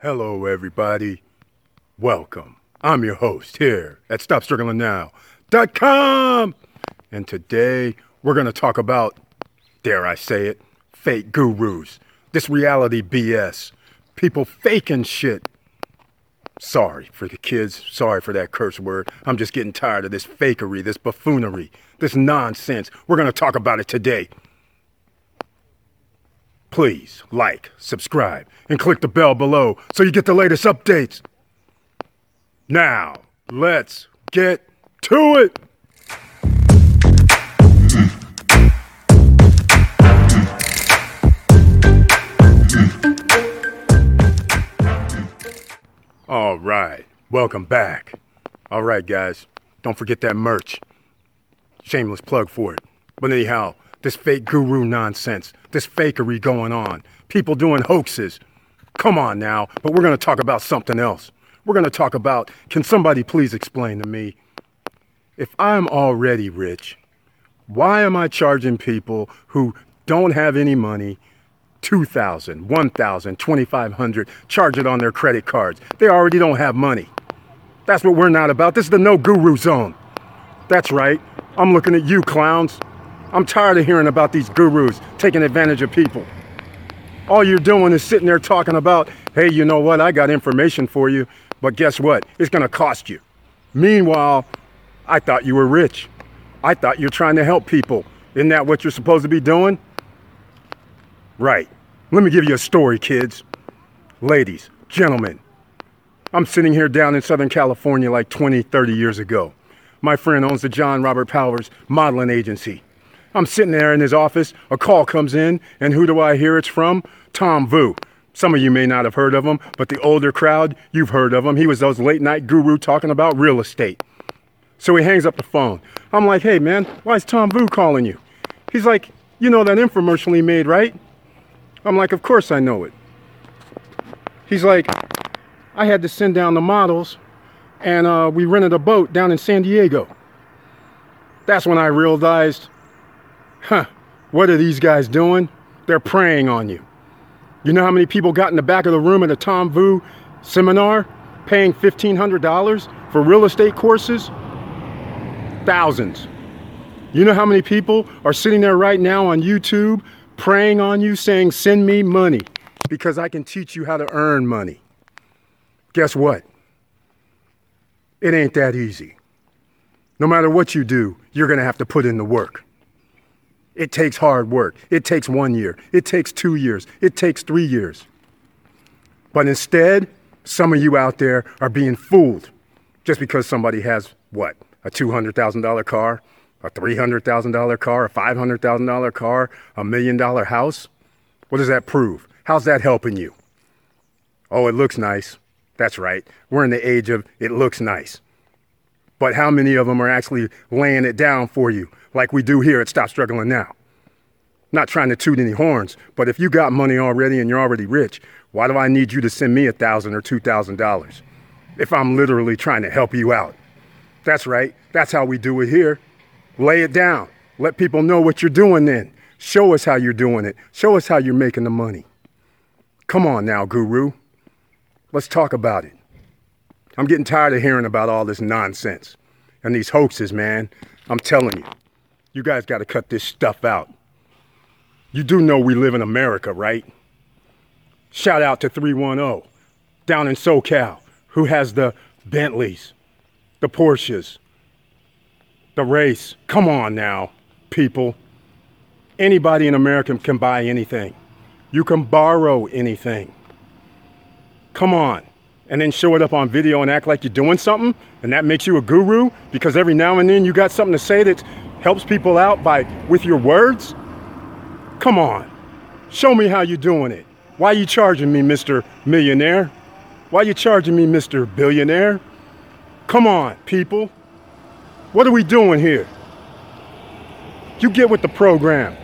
Hello, everybody. Welcome. I'm your host here at StopStrugglingNow.com. And today we're going to talk about, dare I say it, fake gurus. This reality BS. People faking shit. Sorry for the kids. Sorry for that curse word. I'm just getting tired of this fakery, this buffoonery, this nonsense. We're going to talk about it today. Please like, subscribe, and click the bell below so you get the latest updates. Now, let's get to it. All right, welcome back. All right, guys, don't forget that merch. Shameless plug for it. But anyhow, this fake guru nonsense, this fakery going on, people doing hoaxes. Come on now, but we're going to talk about something else. We're going to talk about can somebody please explain to me? If I'm already rich, why am I charging people who don't have any money 2000 1000 2500 charge it on their credit cards? They already don't have money. That's what we're not about. This is the no guru zone. That's right. I'm looking at you clowns i'm tired of hearing about these gurus taking advantage of people all you're doing is sitting there talking about hey you know what i got information for you but guess what it's going to cost you meanwhile i thought you were rich i thought you're trying to help people isn't that what you're supposed to be doing Right. Let me give you a story, kids. Ladies, gentlemen, I'm sitting here down in Southern California like 20, 30 years ago. My friend owns the John Robert Powers modeling agency. I'm sitting there in his office, a call comes in, and who do I hear it's from? Tom Vu. Some of you may not have heard of him, but the older crowd, you've heard of him. He was those late night guru talking about real estate. So he hangs up the phone. I'm like, hey man, why is Tom Vu calling you? He's like, you know that infomercial he made, right? I'm like, of course I know it. He's like, I had to send down the models and uh, we rented a boat down in San Diego. That's when I realized, huh, what are these guys doing? They're preying on you. You know how many people got in the back of the room at a Tom Vu seminar paying $1,500 for real estate courses? Thousands. You know how many people are sitting there right now on YouTube preying on you, saying, Send me money because I can teach you how to earn money. Guess what? It ain't that easy. No matter what you do, you're going to have to put in the work. It takes hard work. It takes one year. It takes two years. It takes three years. But instead, some of you out there are being fooled just because somebody has what? A $200,000 car, a $300,000 car, a $500,000 car, a million dollar house? What does that prove? How's that helping you? Oh, it looks nice. That's right. We're in the age of it looks nice. But how many of them are actually laying it down for you like we do here at Stop Struggling Now? Not trying to toot any horns, but if you got money already and you're already rich, why do I need you to send me a thousand or two thousand dollars if I'm literally trying to help you out? That's right. That's how we do it here. Lay it down. Let people know what you're doing then. Show us how you're doing it. Show us how you're making the money. Come on now, guru. Let's talk about it. I'm getting tired of hearing about all this nonsense and these hoaxes, man. I'm telling you, you guys got to cut this stuff out. You do know we live in America, right? Shout out to 310 down in SoCal who has the Bentleys, the Porsches, the race. Come on now, people. Anybody in America can buy anything. You can borrow anything. Come on. And then show it up on video and act like you're doing something, and that makes you a guru because every now and then you got something to say that helps people out by with your words? Come on. Show me how you're doing it. Why you charging me, Mr. Millionaire? Why you charging me, Mr. Billionaire? Come on, people. What are we doing here? You get with the program.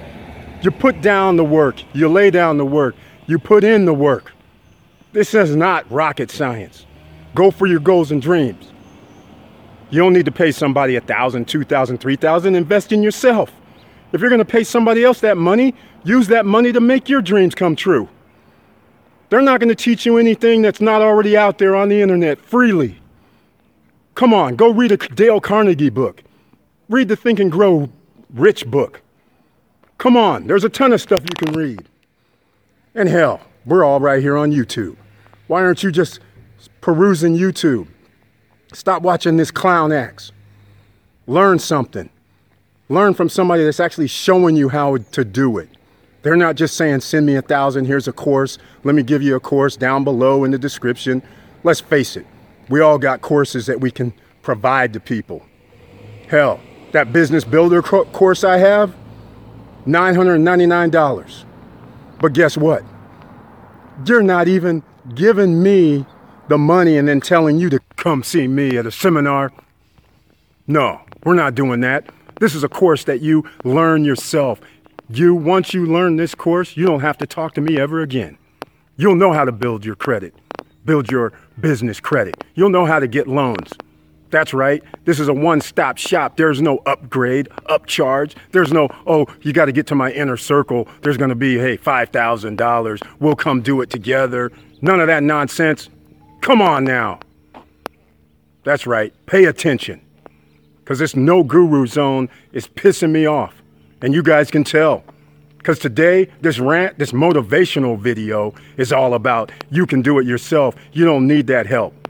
You put down the work. You lay down the work. You put in the work. This is not rocket science. Go for your goals and dreams. You don't need to pay somebody a thousand, two thousand, three thousand. Invest in yourself. If you're going to pay somebody else that money, use that money to make your dreams come true. They're not going to teach you anything that's not already out there on the internet freely. Come on, go read a Dale Carnegie book. Read the Think and Grow Rich book. Come on, there's a ton of stuff you can read. And hell, we're all right here on YouTube. Why aren't you just perusing YouTube? Stop watching this clown acts. Learn something. Learn from somebody that's actually showing you how to do it. They're not just saying, send me a thousand, here's a course, let me give you a course down below in the description. Let's face it, we all got courses that we can provide to people. Hell, that business builder course I have, $999. But guess what? You're not even giving me the money and then telling you to come see me at a seminar. No, we're not doing that. This is a course that you learn yourself. You, once you learn this course, you don't have to talk to me ever again. You'll know how to build your credit, build your business credit. You'll know how to get loans. That's right. This is a one stop shop. There's no upgrade, upcharge. There's no, oh, you got to get to my inner circle. There's going to be, hey, $5,000. We'll come do it together. None of that nonsense. Come on now. That's right. Pay attention. Because this no guru zone is pissing me off. And you guys can tell. Because today, this rant, this motivational video is all about you can do it yourself. You don't need that help.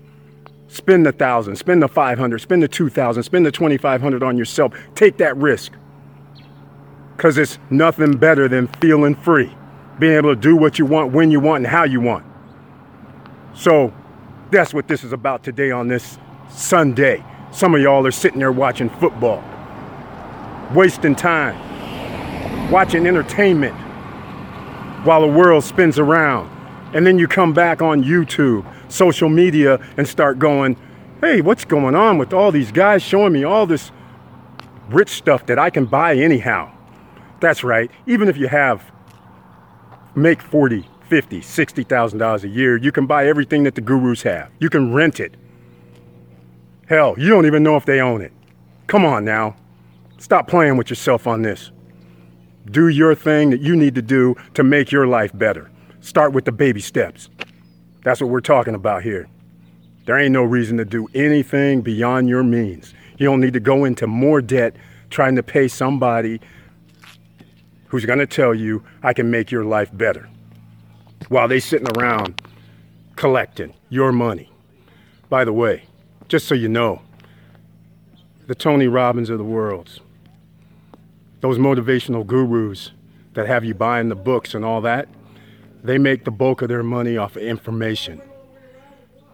Spend the thousand, spend the 500, spend the 2000, spend the 2500 on yourself. Take that risk. Because it's nothing better than feeling free, being able to do what you want, when you want, and how you want. So that's what this is about today on this Sunday. Some of y'all are sitting there watching football, wasting time, watching entertainment while the world spins around. And then you come back on YouTube social media and start going, hey, what's going on with all these guys showing me all this rich stuff that I can buy anyhow? That's right. Even if you have make 40, 50, 60,000 dollars a year, you can buy everything that the gurus have. You can rent it. Hell, you don't even know if they own it. Come on now. Stop playing with yourself on this. Do your thing that you need to do to make your life better. Start with the baby steps. That's what we're talking about here. There ain't no reason to do anything beyond your means. You don't need to go into more debt trying to pay somebody who's going to tell you, I can make your life better. While they sitting around collecting your money. By the way, just so you know, the Tony Robbins of the world, those motivational gurus that have you buying the books and all that, they make the bulk of their money off of information,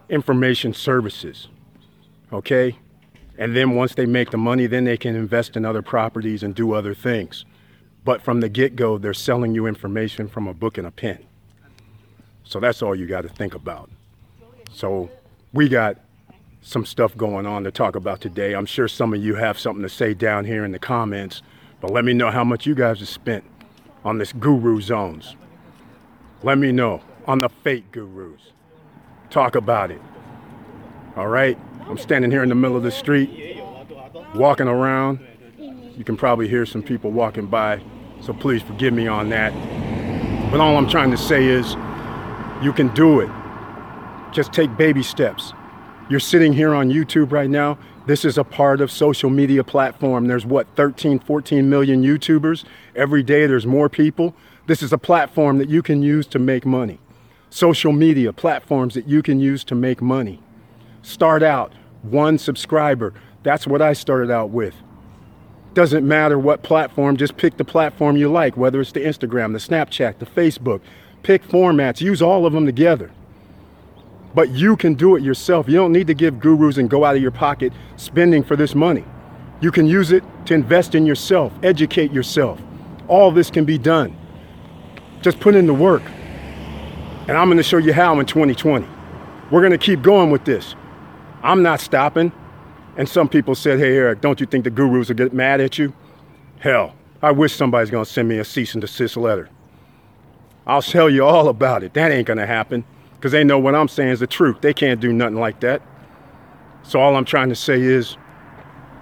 information services. Okay? And then once they make the money, then they can invest in other properties and do other things. But from the get go, they're selling you information from a book and a pen. So that's all you got to think about. So we got some stuff going on to talk about today. I'm sure some of you have something to say down here in the comments, but let me know how much you guys have spent on this guru zones. Let me know on the fake gurus. Talk about it. All right? I'm standing here in the middle of the street, walking around. You can probably hear some people walking by, so please forgive me on that. But all I'm trying to say is you can do it. Just take baby steps. You're sitting here on YouTube right now. This is a part of social media platform. There's what 13, 14 million YouTubers. Every day there's more people. This is a platform that you can use to make money. Social media platforms that you can use to make money. Start out one subscriber. That's what I started out with. Doesn't matter what platform, just pick the platform you like, whether it's the Instagram, the Snapchat, the Facebook. Pick formats, use all of them together. But you can do it yourself. You don't need to give gurus and go out of your pocket spending for this money. You can use it to invest in yourself, educate yourself. All this can be done. Just put in the work. And I'm going to show you how in 2020. We're going to keep going with this. I'm not stopping. And some people said, hey, Eric, don't you think the gurus will get mad at you? Hell, I wish somebody's going to send me a cease and desist letter. I'll tell you all about it. That ain't going to happen because they know what I'm saying is the truth. They can't do nothing like that. So all I'm trying to say is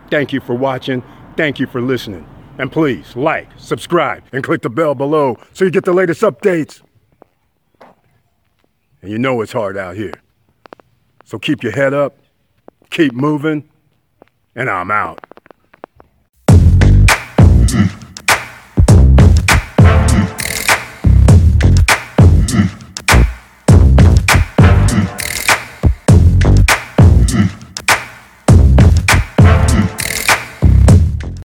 thank you for watching. Thank you for listening. And please like, subscribe, and click the bell below so you get the latest updates. And you know it's hard out here. So keep your head up, keep moving, and I'm out.